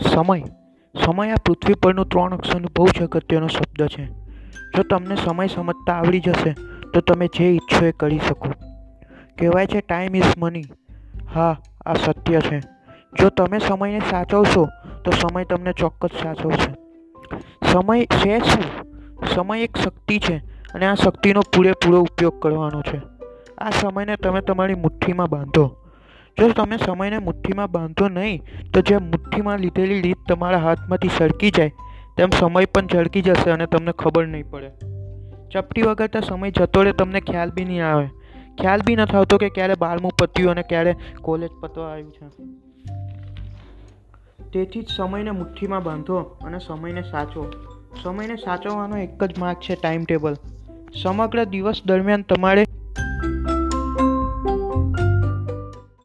સમય. સમય આ પૃથ્વી પરનો ત્રણ અક્ષરનો બહુ જ અગત્યનો શબ્દ છે. જો તમને સમય સમજતા આવડી જશે, તો તમે જે ઈચ્છો એ કરી શકો. કહેવાય છે ટાઈમ ઇઝ મની હા, આ સત્ય છે. જો તમે સમયને સાચવશો, તો સમય તમને ચોક્કસ સાચવશે. સમય છે શું? સમય એક શક્તિ છે અને આ શક્તિનો પૂરેપૂરો ઉપયોગ કરવાનો છે. આ સમયને તમે તમારી મુઠ્ઠીમાં બાંધો. જો તમે સમયને મુઠ્ઠીમાં બાંધો નહીં, તો જે મુઠ્ઠીમાં લીધેલી રીત તમારા હાથમાંથી સળકી જાય, તેમ સમય પણ ઝળકી જશે અને તમને ખબર નહીં પડે. ચપટી વગર તો સમય જતો રહે, તમને ખ્યાલ બી નહીં આવે. ખ્યાલ બી નથી આવતો કે ક્યારે બારમું પત્યું અને ક્યારે કોલેજ પતવા આવ્યું છે. તેથી જ સમયને મુઠ્ઠીમાં બાંધો અને સમયને સાચવો. સમયને સાચવવાનો એક જ માર્ગ છે ટાઈમ ટેબલ. સમગ્ર દિવસ દરમિયાન તમારે